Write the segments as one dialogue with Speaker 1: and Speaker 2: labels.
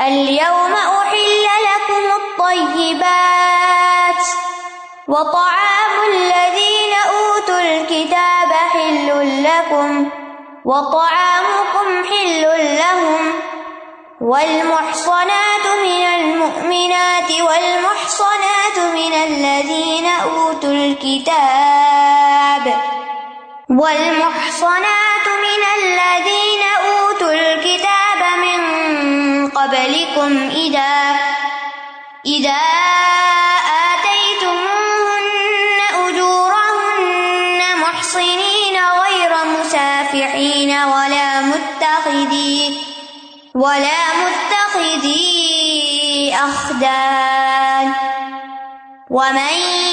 Speaker 1: اليوم أحل لكم الطيبات وطعام الذين أوتوا الكتاب حل لكم وطعامكم حل لهم والمحصنات من المؤمنات والمحصنات من الذين أوتوا الكتاب والمحصنات قبلكم إذا إذا آتيتموهن أجورهن محصنين غير مسافحين ولا متخذي ولا متخذي أخدان. ومن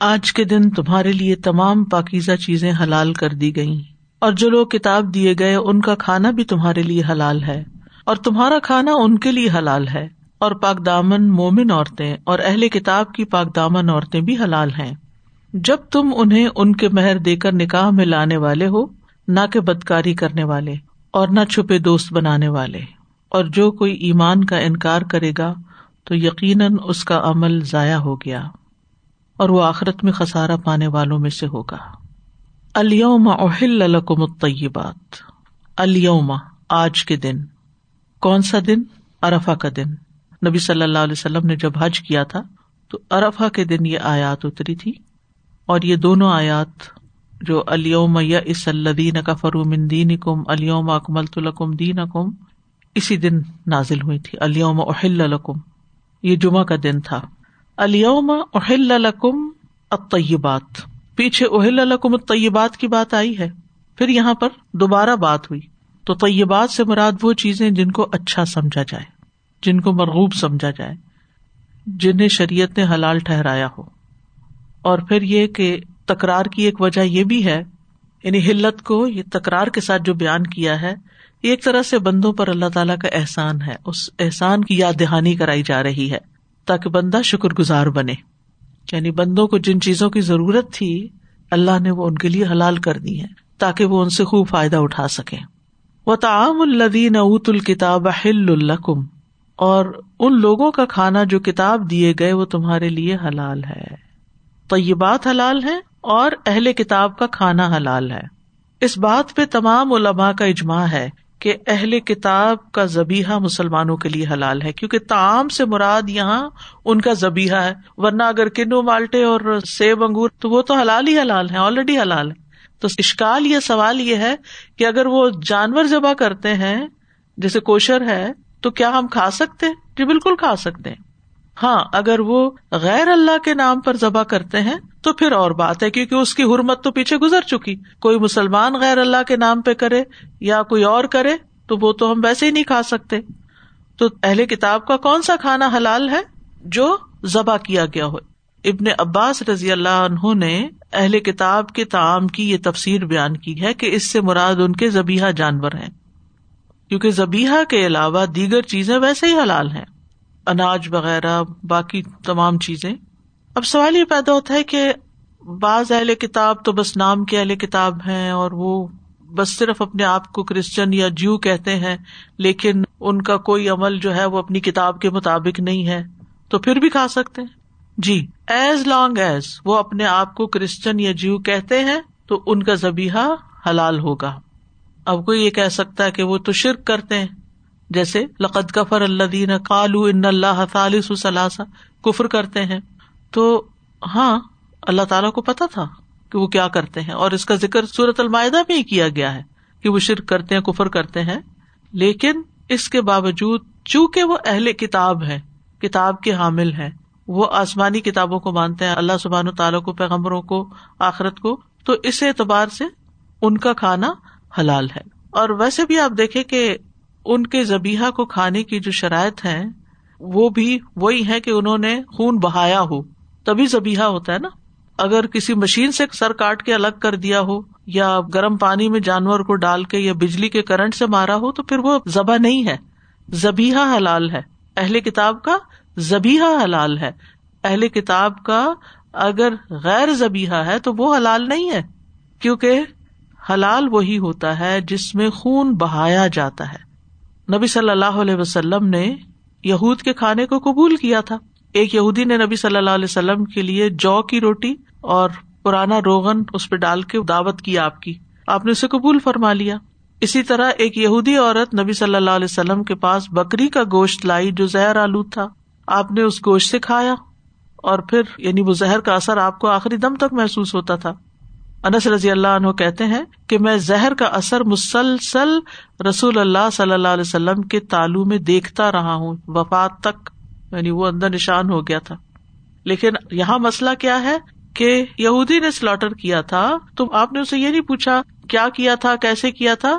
Speaker 2: آج کے دن تمہارے لیے تمام پاکیزہ چیزیں حلال کر دی گئی اور جو لوگ کتاب دیے گئے، ان کا کھانا بھی تمہارے لیے حلال ہے۔ اور تمہارا کھانا ان کے لیے حلال ہے۔ اور پاک دامن مومن عورتیں اور اہل کتاب کی پاک دامن عورتیں بھی حلال ہیں۔ جب تم انہیں ان کے مہر دے کر نکاح میں لانے والے ہو، نہ کہ بدکاری کرنے والے اور نہ چھپے دوست بنانے والے۔ اور جو کوئی ایمان کا انکار کرے گا، تو یقیناً اس کا عمل ضائع ہو گیا۔ اور وہ آخرت میں خسارا پانے والوں میں سے ہوگا۔ الوم اہل الکم الطیبات۔ الوم آج کے دن۔ کون سا دن؟ ارفا کا دن۔ نبی صلی اللہ علیہ وسلم نے جب حج کیا تھا تو ارفا کے دن یہ آیات اتری تھی اور یہ دونوں آیات جو الوم یا اس الدین کا فرومن دین کم الوم اکمل تلکم دین کم اسی دن نازل ہوئی تھی۔ الوم اہل الکم یہ جمعہ کا دن تھا۔ الوم اہل الکم اطیبات پیچھے اہل الکم الطیبات کی بات آئی ہے، پھر یہاں پر دوبارہ بات ہوئی۔ تو طیبات سے مراد وہ چیزیں جن کو اچھا سمجھا جائے، جن کو مرغوب سمجھا جائے، جنہیں شریعت نے حلال ٹھہرایا ہو۔ اور پھر یہ کہ تکرار کی ایک وجہ یہ بھی ہے یعنی ہلت کو، یہ تکرار کے ساتھ جو بیان کیا ہے، یہ ایک طرح سے بندوں پر اللہ تعالیٰ کا احسان ہے، اس احسان کی یاد دہانی کرائی جا رہی ہے۔ تاکہ بندہ شکر گزار بنے۔ یعنی بندوں کو جن چیزوں کی ضرورت تھی، اللہ نے وہ ان کے لیے حلال کر دی ہے تاکہ وہ ان سے خوب فائدہ اٹھا سکے وہ تعام الدین اوت الکتاب ہل الکم اور ان لوگوں کا کھانا جو کتاب دیے گئے، وہ تمہارے لیے حلال ہے۔ طیبات حلال ہے اور اہل کتاب کا کھانا حلال ہے۔ اس بات پہ تمام علماء کا اجماع ہے کہ اہل کتاب کا زبیحہ مسلمانوں کے لیے حلال ہے، کیونکہ تعام سے مراد یہاں ان کا زبیحہ ہے، ورنہ اگر کنو مالٹے اور سیب انگور تو وہ تو حلال ہی حلال ہے آلریڈی حلال ہے تو اشکال یہ سوال یہ ہے کہ اگر وہ جانور ذبح کرتے ہیں، جیسے کوشر ہے، تو کیا ہم کھا سکتے جی بالکل کھا سکتے ہیں۔ ہاں اگر وہ غیر اللہ کے نام پر ذبح کرتے ہیں، تو پھر اور بات ہے، کیونکہ اس کی حرمت تو پیچھے گزر چکی۔ کوئی مسلمان غیر اللہ کے نام پہ کرے یا کوئی اور کرے، تو وہ تو ہم ویسے ہی نہیں کھا سکتے۔ تو اہل کتاب کا کون سا کھانا حلال ہے جو ذبح کیا گیا ہو؟ ابن عباس رضی اللہ عنہ نے اہل کتاب کے تعام کی یہ تفسیر بیان کی ہے کہ اس سے مراد ان کے زبیحہ جانور ہیں۔ کیونکہ زبیحہ کے علاوہ دیگر چیزیں ویسے ہی حلال ہیں۔ اناج وغیرہ، باقی تمام چیزیں۔ اب سوال یہ پیدا ہوتا ہے کہ بعض اہل کتاب تو بس نام کے اہل کتاب ہیں اور وہ بس صرف اپنے آپ کو کرسچن یا جیو کہتے ہیں، لیکن ان کا کوئی عمل جو ہے وہ اپنی کتاب کے مطابق نہیں ہے۔ تو پھر بھی کھا سکتے ہیں۔ جی ایز لانگ ایز وہ اپنے آپ کو کرسچن یا جیو کہتے ہیں تو ان کا زبیحہ حلال ہوگا۔ اب کوئی یہ کہہ سکتا ہے کہ وہ تو شرک کرتے ہیں۔ جیسے لقد کفر اللہ دین کالو ان اللہ ثالث کفر کرتے ہیں۔ تو ہاں اللہ تعالیٰ کو پتا تھا کہ وہ کیا کرتے ہیں اور اس کا ذکر صورت المائدہ میں ہی کیا گیا ہے کہ وہ شرک کرتے ہیں، کفر کرتے ہیں۔ لیکن اس کے باوجود چونکہ وہ اہل کتاب ہے کتاب کے حامل ہے وہ آسمانی کتابوں کو مانتے ہیں، اللہ سبحان و تعالیٰ کو، پیغمبروں کو، آخرت کو، تو اس اعتبار سے ان کا کھانا حلال ہے۔ اور ویسے بھی آپ دیکھیں کہ ان کے زبیحہ کو کھانے کی جو شرائط ہے وہ بھی وہی ہے کہ انہوں نے خون بہایا ہو۔ تبھی زبیحہ ہوتا ہے نا۔ اگر کسی مشین سے سر کاٹ کے الگ کر دیا ہو، یا گرم پانی میں جانور کو ڈال کے یا بجلی کے کرنٹ سے مارا ہو، تو پھر وہ ذبح نہیں ہے۔ زبیحہ حلال ہے۔ اہل کتاب کا زبیحہ حلال ہے۔ اہل کتاب کا اگر غیر زبیحا ہے، تو وہ حلال نہیں ہے۔ کیونکہ حلال وہی ہوتا ہے جس میں خون بہایا جاتا ہے۔ نبی صلی اللہ علیہ وسلم نے یہود کے کھانے کو قبول کیا تھا۔ ایک یہودی نے نبی صلی اللہ علیہ وسلم کے لیے جو کی روٹی اور پرانا روغن اس پہ ڈال کے دعوت کی آپ کی۔ آپ نے اسے قبول فرما لیا۔ اسی طرح ایک یہودی عورت نبی صلی اللہ علیہ وسلم کے پاس بکری کا گوشت لائی جو زہر آلود تھا۔ آپ نے اس گوشت سے کھایا اور پھر یعنی وہ زہر کا اثر آپ کو آخری دم تک محسوس ہوتا تھا۔ انس رضی اللہ عنہ کہتے ہیں کہ میں زہر کا اثر مسلسل رسول اللہ صلی اللہ علیہ وسلم کے تالو میں دیکھتا رہا ہوں، وفات تک یعنی وہ اندر نشان ہو گیا تھا۔ لیکن یہاں مسئلہ کیا ہے کہ یہودی نے سلاٹر کیا تھا، تو آپ نے اسے یہ نہیں پوچھا کیا کیا تھا، کیسے کیا تھا؟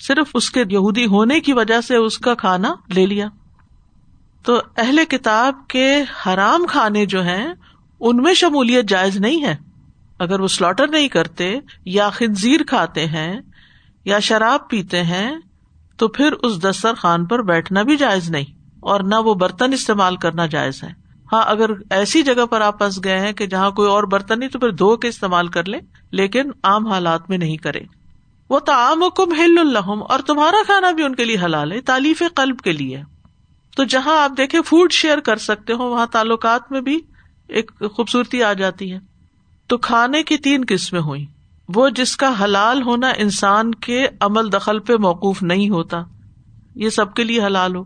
Speaker 2: صرف اس کے یہودی ہونے کی وجہ سے اس کا کھانا لے لیا۔ تو اہل کتاب کے حرام کھانے جو ہیں، ان میں شمولیت جائز نہیں ہے۔ اگر وہ سلاٹر نہیں کرتے یا خنزیر کھاتے ہیں یا شراب پیتے ہیں، تو پھر اس دسترخوان پر بیٹھنا بھی جائز نہیں اور نہ وہ برتن استعمال کرنا جائز ہے۔ ہاں اگر ایسی جگہ پر آپ پھنس گئے ہیں کہ جہاں کوئی اور برتن نہیں، تو پھر دھو کے استعمال کر لے لیکن عام حالات میں نہیں کرے وہ تعام کم ہل الحم اور تمہارا کھانا بھی ان کے لیے حلال ہے تعلیف قلب کے لیے۔ تو جہاں آپ دیکھیں فوڈ شیئر کر سکتے ہو، وہاں تعلقات میں بھی ایک خوبصورتی آ جاتی ہے۔ تو کھانے کی تین قسمیں ہوئی وہ جس کا حلال ہونا انسان کے عمل دخل پہ موقوف نہیں ہوتا۔ یہ سب کے لیے حلال ہو۔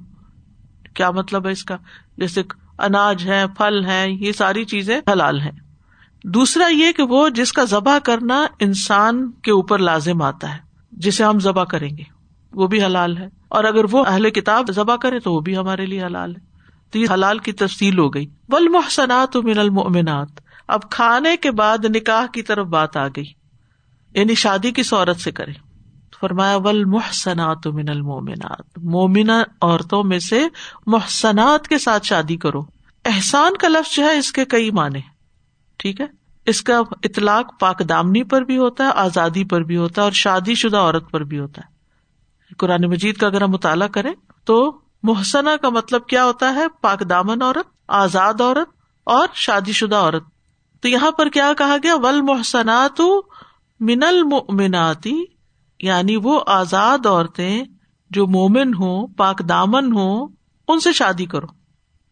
Speaker 2: کیا مطلب ہے اس کا؟ جیسے اناج ہے پھل ہے یہ ساری چیزیں حلال ہیں۔ دوسرا یہ کہ وہ جس کا ذبح کرنا انسان کے اوپر لازم آتا ہے، جسے ہم ذبح کریں گے۔ وہ بھی حلال ہے۔ اور اگر وہ اہل کتاب ذبح کرے تو وہ بھی ہمارے لیے حلال ہے۔ تو یہ حلال کی تفصیل ہو گئی۔ بل محسنات من المؤمنات۔ اب کھانے کے بعد نکاح کی طرف بات آ گئی۔ یعنی شادی کس عورت سے کرے فرمایا ول محسنات من المومنات مومنا عورتوں میں سے محسنات کے ساتھ شادی کرو۔ احسان کا لفظ جو ہے، اس کے کئی معنی ٹھیک ہے؟ اس کا اطلاق پاک دامنی پر بھی ہوتا ہے، آزادی پر بھی ہوتا ہے اور شادی شدہ عورت پر بھی ہوتا ہے۔ قرآن مجید کا اگر ہم مطالعہ کریں تو محسنا کا مطلب کیا ہوتا ہے؟ پاک دامن عورت، آزاد عورت اور شادی شدہ عورت۔ تو یہاں پر کیا کہا گیا؟ ول محسنات من المناتی یعنی وہ آزاد عورتیں جو مومن ہوں، پاک دامن ہوں، ان سے شادی کرو۔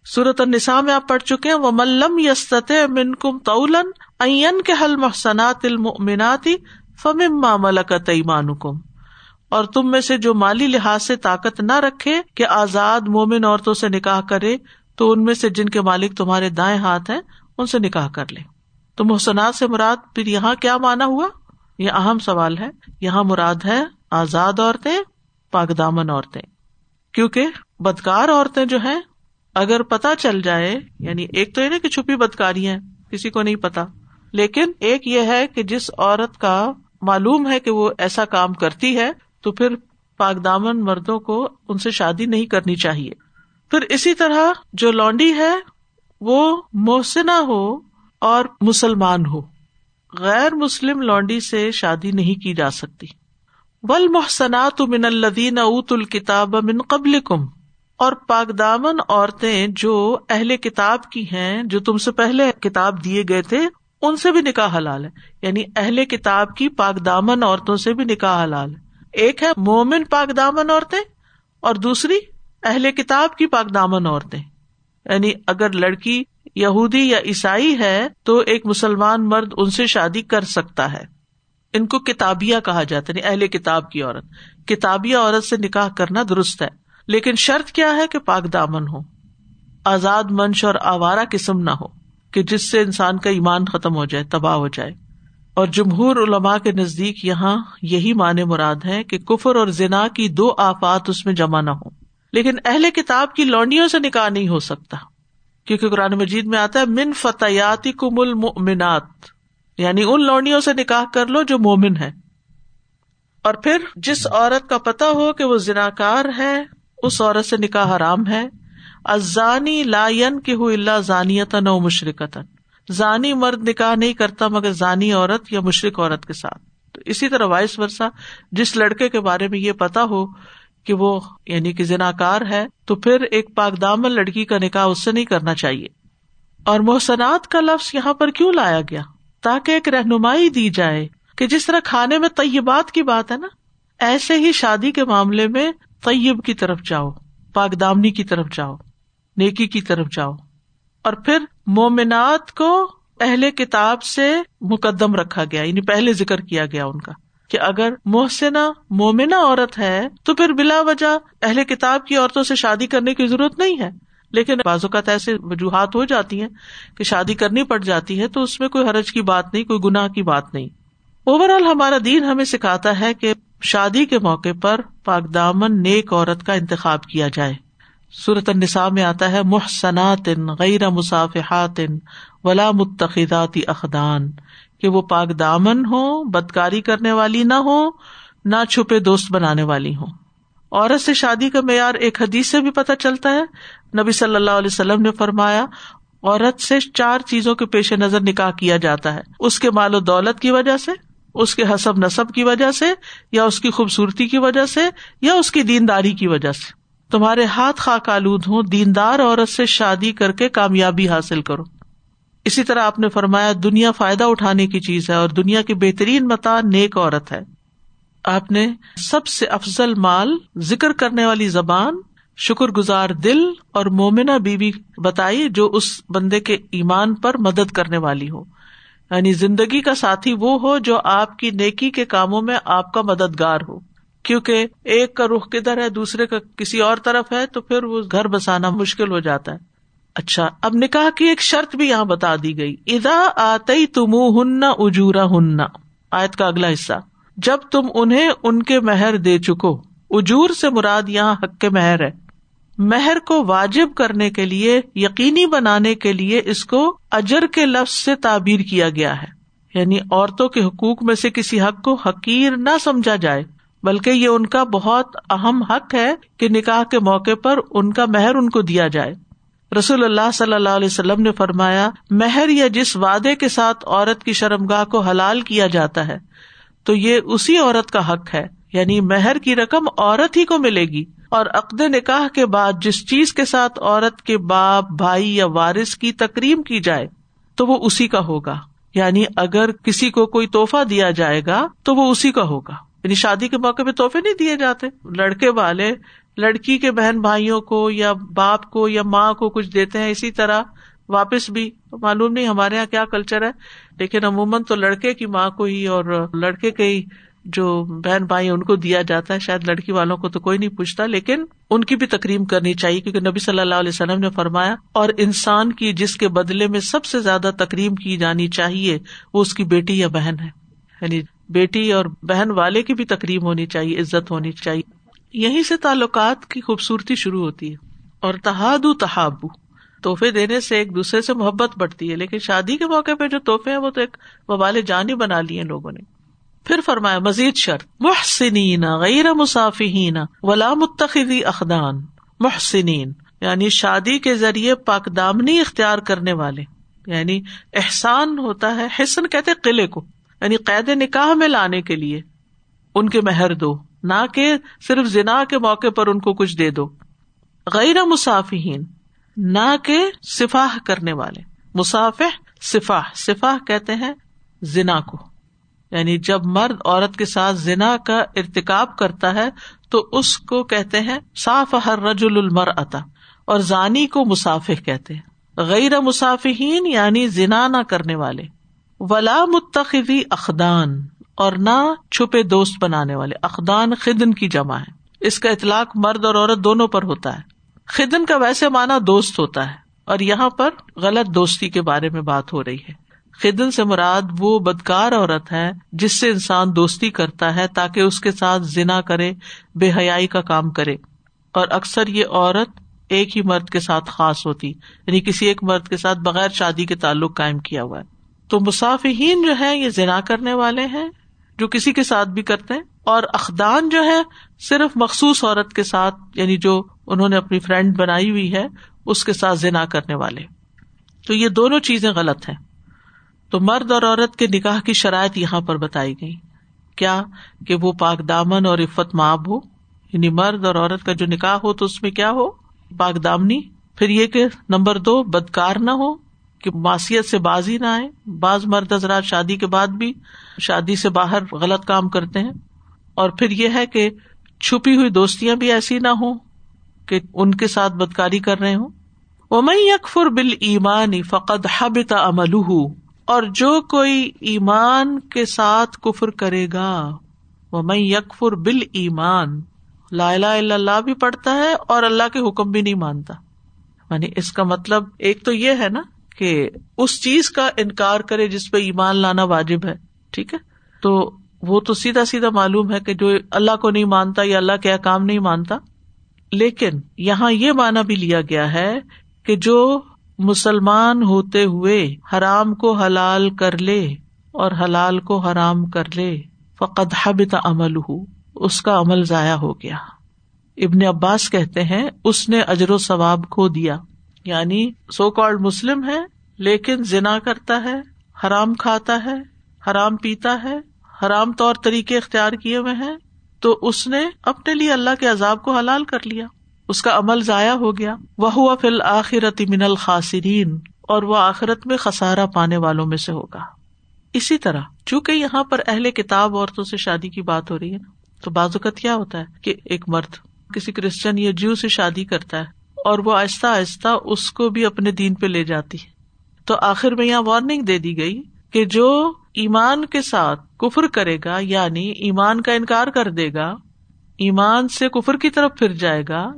Speaker 2: سورت النساء میں آپ پڑھ چکے ہیں وہ ملم یست من کم تولن این کے حل محسنات المناتی فمما ملکت ایمان کم اور تم میں سے جو مالی لحاظ سے طاقت نہ رکھے کہ آزاد مومن عورتوں سے نکاح کرے، تو ان میں سے جن کے مالک تمہارے دائیں ہاتھ ہیں، ان سے نکاح کر لے تو محسنات سے مراد پھر یہاں کیا مانا ہوا؟ یہ اہم سوال ہے۔ یہاں مراد ہے آزاد عورتیں پاک دامن عورتیں۔ کیونکہ بدکار عورتیں جو ہیں، اگر پتا چل جائے یعنی ایک تو یہ نا کہ چھپی بدکاری ہے کسی کو نہیں پتا لیکن ایک یہ ہے کہ جس عورت کا معلوم ہے کہ وہ ایسا کام کرتی ہے، تو پھر پاک دامن مردوں کو ان سے شادی نہیں کرنی چاہیے۔ پھر اسی طرح جو لانڈی ہے، وہ محسنا ہو اور مسلمان ہو۔ غیر مسلم لانڈی سے شادی نہیں کی جا سکتی۔ ول محسنات من الدین اوت الکتاب من قبل کم اور پاک دامن عورتیں جو اہل کتاب کی ہیں، جو تم سے پہلے کتاب دیے گئے تھے، ان سے بھی نکاح حلال ہے۔ یعنی اہل کتاب کی پاک دامن عورتوں سے بھی نکاح حلال ہے۔ ایک ہے مومن پاک دامن عورتیں، اور دوسری اہل کتاب کی پاک دامن عورتیں۔ یعنی اگر لڑکی یہودی یا عیسائی ہے تو ایک مسلمان مرد ان سے شادی کر سکتا ہے۔ ان کو کتابیا کہا جاتا ہے یعنی اہل کتاب کی عورت۔ کتابیا عورت سے نکاح کرنا درست ہے، لیکن شرط کیا ہے کہ پاک دامن ہو۔ آزاد منش اور آوارہ قسم نہ ہو، کہ جس سے انسان کا ایمان ختم ہو جائے، تباہ ہو جائے۔ اور جمہور علماء کے نزدیک یہاں یہی معنی مراد ہے کہ کفر اور زنا کی دو آفات اس میں جمع نہ ہو لیکن اہل کتاب کی لونڈیوں سے نکاح نہیں ہو سکتا۔ کیونکہ قرآن مجید میں آتا ہے، من فتحتی کم المنات یعنی ان لوڑیوں سے نکاح کر لو جو مومن ہے اور پھر جس عورت کا پتا ہو کہ وہ زنا کار ہے، اس عورت سے نکاح حرام ہے۔ ازانی لا کی ہو اللہ زانیت نو مشرقت زانی مرد نکاح نہیں کرتا مگر زانی عورت یا مشرق عورت کے ساتھ۔ تو اسی طرح وائس ورثہ جس لڑکے کے بارے میں یہ پتا ہو کہ وہ یعنی کہ زنا کار ہے، تو پھر ایک پاک دامن لڑکی کا نکاح اس سے نہیں کرنا چاہیے۔ اور محسنات کا لفظ یہاں پر کیوں لایا گیا؟ تاکہ ایک رہنمائی دی جائے کہ جس طرح کھانے میں طیبات کی بات ہے نا، ایسے ہی شادی کے معاملے میں طیب کی طرف جاؤ پاک دامنی کی طرف جاؤ، نیکی کی طرف جاؤ۔ اور پھر مومنات کو اہل کتاب سے مقدم رکھا گیا یعنی پہلے ذکر کیا گیا ان کا۔ کہ اگر محسنا مومنا عورت ہے، تو پھر بلا وجہ اہل کتاب کی عورتوں سے شادی کرنے کی ضرورت نہیں ہے۔ لیکن بعض اوقات ایسے وجوہات ہو جاتی ہیں کہ شادی کرنی پڑ جاتی ہے تو اس میں کوئی حرج کی بات نہیں، کوئی گناہ کی بات نہیں۔ اوور آل ہمارا دین ہمیں سکھاتا ہے کہ شادی کے موقع پر پاک دامن نیک عورت کا انتخاب کیا جائے۔ صورت النساء میں آتا ہے محسنات غیر مسافحات ولا متخذات اخدان کہ وہ پاک دامن ہو بدکاری کرنے والی نہ ہو نہ چھپے دوست بنانے والی ہوں۔ عورت سے شادی کا معیار ایک حدیث سے بھی پتہ چلتا ہے۔ نبی صلی اللہ علیہ وسلم نے فرمایا، عورت سے چار چیزوں کے پیش نظر نکاح کیا جاتا ہے۔ اس کے مال و دولت کی وجہ سے، اس کے حسب نصب کی وجہ سے، یا اس کی خوبصورتی کی وجہ سے، یا اس کی دینداری کی وجہ سے۔ تمہارے ہاتھ خاک آلود ہوں، دیندار عورت سے شادی کر کے کامیابی حاصل کرو۔ اسی طرح آپ نے فرمایا دنیا فائدہ اٹھانے کی چیز ہے اور دنیا کی بہترین متا نیک عورت ہے۔ آپ نے سب سے افضل مال ذکر کرنے والی زبان شکر گزار دل اور مومنا بیوی بتائی جو اس بندے کے ایمان پر مدد کرنے والی ہو۔ یعنی زندگی کا ساتھی وہ ہو جو آپ کی نیکی کے کاموں میں آپ کا مددگار ہو۔ کیونکہ ایک کا رخ کدھر ہے، دوسرے کا کسی اور طرف ہے، تو پھر وہ گھر بسانا مشکل ہو جاتا ہے۔ اچھا اب نکاح کی ایک شرط بھی یہاں بتا دی گئی۔ ادا آتی تم ہن اجورا ہن آیت کا اگلا حصہ۔ جب تم انہیں ان کے مہر دے چکو، اجور سے مراد یہاں حق کے مہر ہے۔ مہر کو واجب کرنے کے لیے، یقینی بنانے کے لیے اس کو اجر کے لفظ سے تعبیر کیا گیا ہے۔ یعنی عورتوں کے حقوق میں سے کسی حق کو حقیر نہ سمجھا جائے، بلکہ یہ ان کا بہت اہم حق ہے کہ نکاح کے موقع پر ان کا مہر ان کو دیا جائے۔ رسول اللہ صلی اللہ علیہ وسلم نے فرمایا، مہر یا جس وعدے کے ساتھ عورت کی شرمگاہ کو حلال کیا جاتا ہے، تو یہ اسی عورت کا حق ہے یعنی مہر کی رقم عورت ہی کو ملے گی۔ اور عقد نکاح کے بعد جس چیز کے ساتھ عورت کے باپ، بھائی یا وارث کی تکریم کی جائے، تو وہ اسی کا ہوگا۔ یعنی اگر کسی کو کوئی توحفہ دیا جائے گا، تو وہ اسی کا ہوگا۔ یعنی شادی کے موقع پہ تحفے نہیں دیے جاتے۔ لڑکے والے لڑکی کے بہن بھائیوں کو یا باپ کو یا ماں کو کچھ دیتے ہیں اسی طرح واپس بھی معلوم نہیں ہمارے یہاں کیا کلچر ہے، لیکن عموماً تو لڑکے کی ماں کو ہی اور لڑکے کے ہی جو بہن بھائی ان کو دیا جاتا ہے۔ شاید لڑکی والوں کو تو کوئی نہیں پوچھتا، لیکن ان کی بھی تکریم کرنی چاہیے، کیونکہ نبی صلی اللہ علیہ وسلم نے فرمایا، اور انسان کی جس کے بدلے میں سب سے زیادہ تکریم کی جانی چاہیے، وہ اس کی بیٹی یا بہن ہے۔ یعنی بیٹی اور بہن والے کی بھی تکریم ہونی چاہیے، عزت ہونی چاہیے۔ یہیں سے تعلقات کی خوبصورتی شروع ہوتی ہے اور تحاد تحابو، تحفے دینے سے ایک دوسرے سے محبت بڑھتی ہے، لیکن شادی کے موقع پہ جو تحفے ہیں وہ تو ایک وبال جان ہی بنا لیے لوگوں نے۔ پھر فرمایا، مزید شرط، محسنین غیر مسافین ولا متخذی اخدان، محسنین یعنی شادی کے ذریعے پاک دامنی اختیار کرنے والے۔ یعنی احسان ہوتا ہے، حسن کہتے قلعے کو یعنی قید نکاح میں لانے کے لیے، ان کے مہر دو۔ نہ کہ صرف زنا کے موقع پر ان کو کچھ دے دو۔ غیر مسافین نہ کہ سفاہ کرنے والے۔ مسافح سفاح سفاح کہتے ہیں زنا کو۔ یعنی جب مرد عورت کے ساتھ زنا کا ارتکاب کرتا ہے، تو اس کو کہتے ہیں صاف ہر رج المر اتا اور ضانی کو مسافر کہتے ہیں۔ غیر مسافین یعنی زنا نہ کرنے والے۔ ولا متخذی اخدان۔ اور نہ چھپے دوست بنانے والے۔ اخدان خدن کی جمع ہے۔ اس کا اطلاق مرد اور عورت دونوں پر ہوتا ہے۔ خدن کا ویسے مانا دوست ہوتا ہے۔ اور یہاں پر غلط دوستی کے بارے میں بات ہو رہی ہے۔ خدن سے مراد وہ بدکار عورت ہے جس سے انسان دوستی کرتا ہے تاکہ اس کے ساتھ ذنا کرے، بے حیائی کا کام کرے۔ اور اکثر یہ عورت ایک ہی مرد کے ساتھ خاص ہوتی یعنی کسی ایک مرد کے ساتھ بغیر شادی کے تعلق قائم کیا ہوا ہے۔ تو مسافین جو ہے یہ ذنا کرنے والے ہیں جو کسی کے ساتھ بھی کرتے ہیں اور اخدان جو ہے صرف مخصوص عورت کے ساتھ یعنی جو انہوں نے اپنی فرینڈ بنائی ہوئی ہے، اس کے ساتھ ذنا کرنے والے۔ تو یہ دونوں چیزیں غلط ہیں۔ تو مرد اور عورت کے نکاح کی شرائط یہاں پر بتائی گئی۔ کیا کہ وہ پاک دامن اور عفت ماب ہو؟ یعنی مرد اور عورت کا جو نکاح ہو تو اس میں کیا ہو؟ پاک دامنی۔ پھر یہ کہ نمبر دو، بدکار نہ ہو۔ کہ معاشیت سے باز ہی نہ آئے بعض مرد حضرات شادی کے بعد بھی شادی سے باہر غلط کام کرتے ہیں۔ اور پھر یہ ہے کہ چھپی ہوئی دوستیاں بھی ایسی نہ ہوں کہ ان کے ساتھ بدکاری کر رہے ہوں۔ وہ میں یکفر بال ایمان فقط حبت عمل اور جو کوئی ایمان کے ساتھ کفر کرے گا وہ میں یکفر بال ایمان لا الہ الا اللہ بھی پڑھتا ہے اور اللہ کے حکم بھی نہیں مانتا۔ یعنی اس کا مطلب ایک تو یہ ہے نا کہ اس چیز کا انکار کرے جس پہ ایمان لانا واجب ہے، ٹھیک ہے؟ تو وہ تو سیدھا سیدھا معلوم ہے کہ جو اللہ کو نہیں مانتا یا اللہ کے کام نہیں مانتا۔ لیکن یہاں یہ مانا بھی لیا گیا ہے کہ جو مسلمان ہوتے ہوئے حرام کو حلال کر لے اور حلال کو حرام کر لے فقط حبت عمل ہو اس کا عمل ضائع ہو گیا۔ ابن عباس کہتے ہیں، اس نے اجر و ثواب کھو دیا۔ یعنی سو کالڈ مسلم ہے، لیکن ذنا کرتا ہے، حرام کھاتا ہے، حرام پیتا ہے، حرام طور طریقے اختیار کیے ہوئے ہیں، تو اس نے اپنے لیے اللہ کے عذاب کو حلال کر لیا۔ اس کا عمل ضائع ہو گیا۔ وہ ہوا فل آخرت من الخاصرین اور وہ آخرت میں خسارا پانے والوں میں سے ہوگا۔ اسی طرح، چونکہ یہاں پر اہل کتاب عورتوں سے شادی کی بات ہو رہی ہے نا، تو بعض اوقات کیا ہوتا ہے کہ ایک مرد، کسی کرسچن یا جیو سے شادی کرتا ہے اور وہ آہستہ آہستہ اس کو بھی اپنے دین پہ لے جاتی ہے۔ تو آخر میں یہاں وارننگ دے دی گئی کہ جو ایمان کے ساتھ کفر کرے گا یعنی ایمان کا انکار کر دے گا، ایمان سے کفر کی طرف پھر جائے گا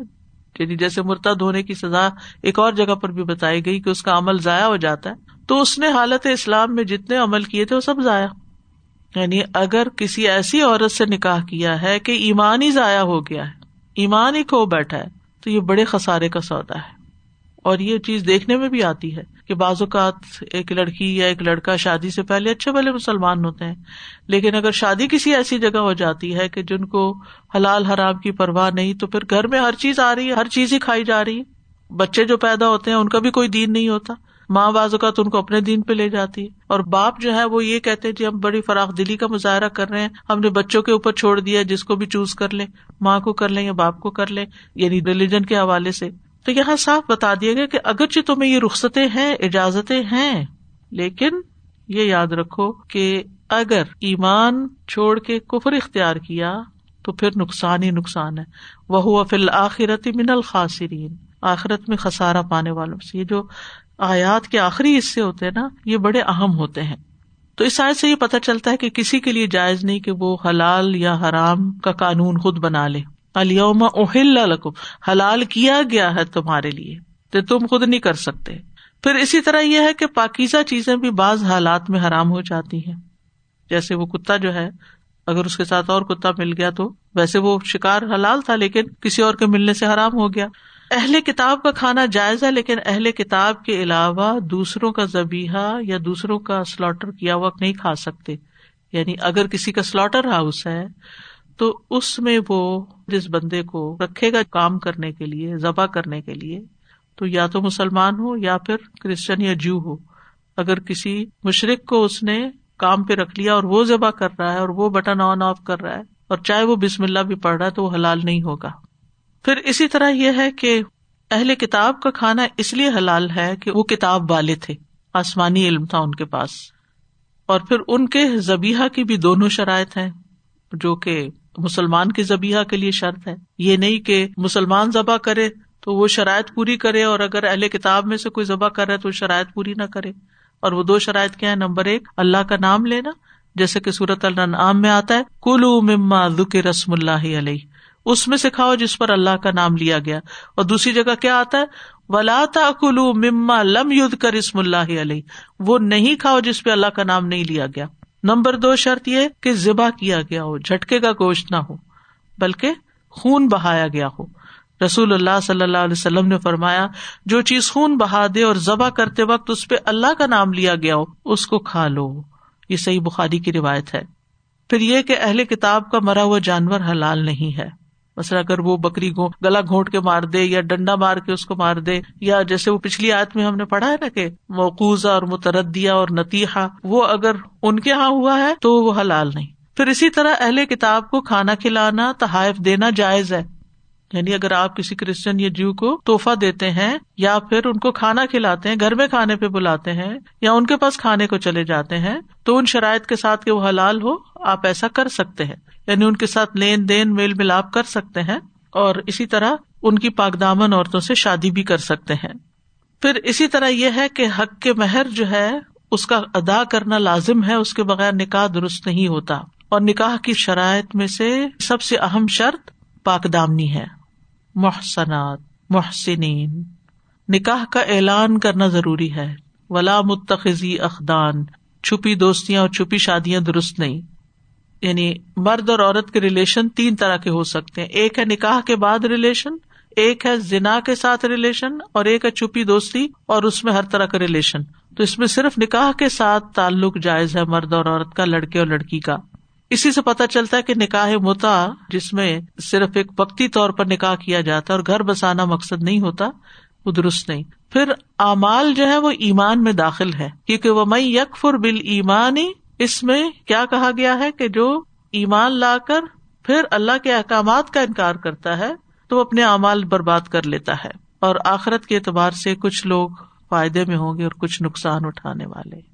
Speaker 2: یعنی جیسے مرتا دھونے کی سزا ایک اور جگہ پر بھی بتائی گئی کہ اس کا عمل ضائع ہو جاتا ہے، تو اس نے حالت اسلام میں جتنے عمل کیے تھے وہ سب ضائع۔ یعنی اگر کسی ایسی عورت سے نکاح کیا ہے کہ ایمان ہی ضائع ہو گیا ہے، ایمان ہی کھو بیٹھا ہے تو یہ بڑے خسارے کا سودا ہے۔ اور یہ چیز دیکھنے میں بھی آتی ہے کہ بعض اوقات ایک لڑکی یا ایک لڑکا شادی سے پہلے اچھے بھلے مسلمان ہوتے ہیں، لیکن اگر شادی کسی ایسی جگہ ہو جاتی ہے کہ جن کو حلال حرام کی پرواہ نہیں، تو پھر گھر میں ہر چیز آ رہی ہے، ہر چیز ہی کھائی جا رہی ہے۔ بچے جو پیدا ہوتے ہیں، ان کا بھی کوئی دین نہیں ہوتا۔ ماں باز اوقات ان کو اپنے دین پہ لے جاتی ہے۔ اور باپ جو ہے وہ یہ کہتے ہیں جی ہم بڑی فراخ دلی کا مظاہرہ کر رہے ہیں۔ ہم نے بچوں کے اوپر چھوڑ دیا جس کو بھی چوز کر لیں، ماں کو کر لیں یا باپ کو کر لیں یعنی ریلیجن کے حوالے سے۔ تو یہاں صاف بتا دیا گیا کہ اگرچہ تمہیں یہ رخصتیں ہیں، اجازتیں ہیں، لیکن یہ یاد رکھو کہ اگر ایمان چھوڑ کے کفر اختیار کیا تو پھر نقصان ہی نقصان ہے۔ وہ فل آخرت من الخاصرین آخرت میں خسارا پانے والوں سے۔ یہ جو آیات کے آخری حصے ہوتے ہیں نا، یہ بڑے اہم ہوتے ہیں۔ تو اس آیت سے یہ پتا چلتا ہے کہ کسی کے لیے جائز نہیں کہ وہ حلال یا حرام کا قانون خود بنا لے۔ الیوم اوہل لکم، حلال کیا گیا ہے تمہارے لیے، تو تم خود نہیں کر سکتے۔ پھر اسی طرح یہ ہے کہ پاکیزہ چیزیں بھی بعض حالات میں حرام ہو جاتی ہیں۔ جیسے وہ کتا جو ہے، اگر اس کے ساتھ اور کتا مل گیا تو ویسے وہ شکار حلال تھا لیکن کسی اور کے ملنے سے حرام ہو گیا۔ اہل کتاب کا کھانا جائز ہے، لیکن اہل کتاب کے علاوہ دوسروں کا زبیحا یا دوسروں کا سلاٹر کیا ہوا نہیں کھا سکتے۔ یعنی اگر کسی کا سلاٹر ہاؤس ہے، تو اس میں وہ جس بندے کو رکھے گا کام کرنے کے لیے، ذبح کرنے کے لیے، تو یا تو مسلمان ہو یا پھر کرسچن یا جو ہو۔ اگر کسی مشرق کو اس نے کام پہ رکھ لیا اور وہ ذبح کر رہا ہے اور وہ بٹن آن آف کر رہا ہے اور چاہے وہ بسم اللہ بھی پڑھ رہا ہے، تو وہ حلال نہیں ہوگا۔ پھر اسی طرح یہ ہے کہ اہل کتاب کا کھانا اس لیے حلال ہے کہ وہ کتاب والے تھے، آسمانی علم تھا ان کے پاس۔ اور پھر ان کے زبیحا کی بھی دونوں شرائط ہیں، جو کہ مسلمان کے زبیحا کے لیے شرط ہے۔ یہ نہیں کہ مسلمان ذبح کرے تو وہ شرائط پوری کرے اور اگر اہل کتاب میں سے کوئی ذبح کرے تو شرائط پوری نہ کرے۔ اور وہ دو شرائط کیا ہے نمبر ایک، اللہ کا نام لینا، جیسے کہ صورت اللہ میں آتا ہے کلو مما ذکر رسم اللہ علیہ۔ اس میں سکھاؤ جس پر اللہ کا نام لیا گیا۔ اور دوسری جگہ کیا آتا ہے؟ ولا کلو مما لم ید کر اسم اللہ علیہ وہ نہیں کھاؤ جس پہ اللہ کا نام نہیں لیا گیا۔ نمبر دو شرط یہ کہ ذبح کیا گیا ہو، جھٹکے کا گوشت نہ ہو، بلکہ خون بہایا گیا ہو۔ رسول اللہ صلی اللہ علیہ وسلم نے فرمایا، جو چیز خون بہا دے اور ذبح کرتے وقت اس پہ اللہ کا نام لیا گیا ہو، اس کو کھا لو۔ یہ صحیح بخاری کی روایت ہے۔ پھر یہ کہ اہل کتاب کا مرا ہوا جانور حلال نہیں ہے۔ مثلا اگر وہ بکری گلا گھونٹ کے مار دے یا ڈنڈا مار کے اس کو مار دے، یا جیسے وہ پچھلی آیت میں ہم نے پڑھا ہے نا کہ موقوزہ اور متردیا اور نتیحا وہ اگر ان کے یہاں ہوا ہے تو وہ حلال نہیں۔ پھر اسی طرح اہل کتاب کو کھانا کھلانا، تحائف دینا جائز ہے۔ یعنی اگر آپ کسی کرسچن یا جیو کو توحفہ دیتے ہیں یا پھر ان کو کھانا کھلاتے ہیں، گھر میں کھانے پہ بلاتے ہیں یا ان کے پاس کھانے کو چلے جاتے ہیں، تو ان شرائط کے ساتھ کہ وہ حلال ہو، آپ ایسا کر سکتے ہیں۔ یعنی ان کے ساتھ لین دین، میل ملاپ کر سکتے ہیں اور اسی طرح ان کی پاکدامن عورتوں سے شادی بھی کر سکتے ہیں۔ پھر اسی طرح یہ ہے کہ حق کے مہر جو ہے، اس کا ادا کرنا لازم ہے، اس کے بغیر نکاح درست نہیں ہوتا۔ اور نکاح کی شرائط میں سے سب سے اہم شرط پاک دامنی ہے۔ محسنات، محسنین۔ نکاح کا اعلان کرنا ضروری ہے۔ ولا متخذی اخدان چھپی دوستیاں اور چھپی شادیاں درست نہیں۔ یعنی مرد اور عورت کے ریلیشن تین طرح کے ہو سکتے ہیں۔ ایک ہے نکاح کے بعد ریلیشن ایک ہے زنا کے ساتھ ریلیشن اور ایک ہے چھپی دوستی اور اس میں ہر طرح کا ریلیشن تو اس میں صرف نکاح کے ساتھ تعلق جائز ہے مرد اور عورت کا، لڑکے اور لڑکی کا۔ اسی سے پتا چلتا ہے کہ نکاح متا، جس میں صرف ایک وقتی طور پر نکاح کیا جاتا ہے اور گھر بسانا مقصد نہیں ہوتا، وہ درست نہیں۔ پھر اعمال جو ہے وہ ایمان میں داخل ہے، کیونکہ وہ میں یکفر بل ایمانی اس میں کیا کہا گیا ہے کہ جو ایمان لا کر پھر اللہ کے احکامات کا انکار کرتا ہے، تو وہ اپنے اعمال برباد کر لیتا ہے۔ اور آخرت کے اعتبار سے کچھ لوگ فائدے میں ہوں گے اور کچھ نقصان اٹھانے والے۔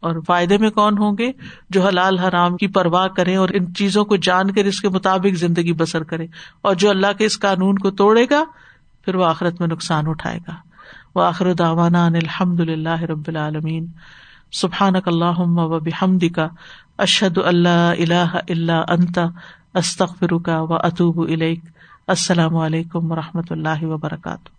Speaker 2: اور فائدے میں کون ہوں گے جو حلال حرام کی پرواہ کرے اور ان چیزوں کو جان کر اس کے مطابق زندگی بسر کرے اور جو اللہ کے اس قانون کو توڑے گا، پھر وہ آخرت میں نقصان اٹھائے گا۔ وہ آخر داوانا الحمد اللہ رب العالمین۔ سبحان اللہ و بحمد کا اشد اللہ اللہ اللہ انتا استخر کا و اطوب السلام علیکم و رحمۃ اللہ وبرکاتہ۔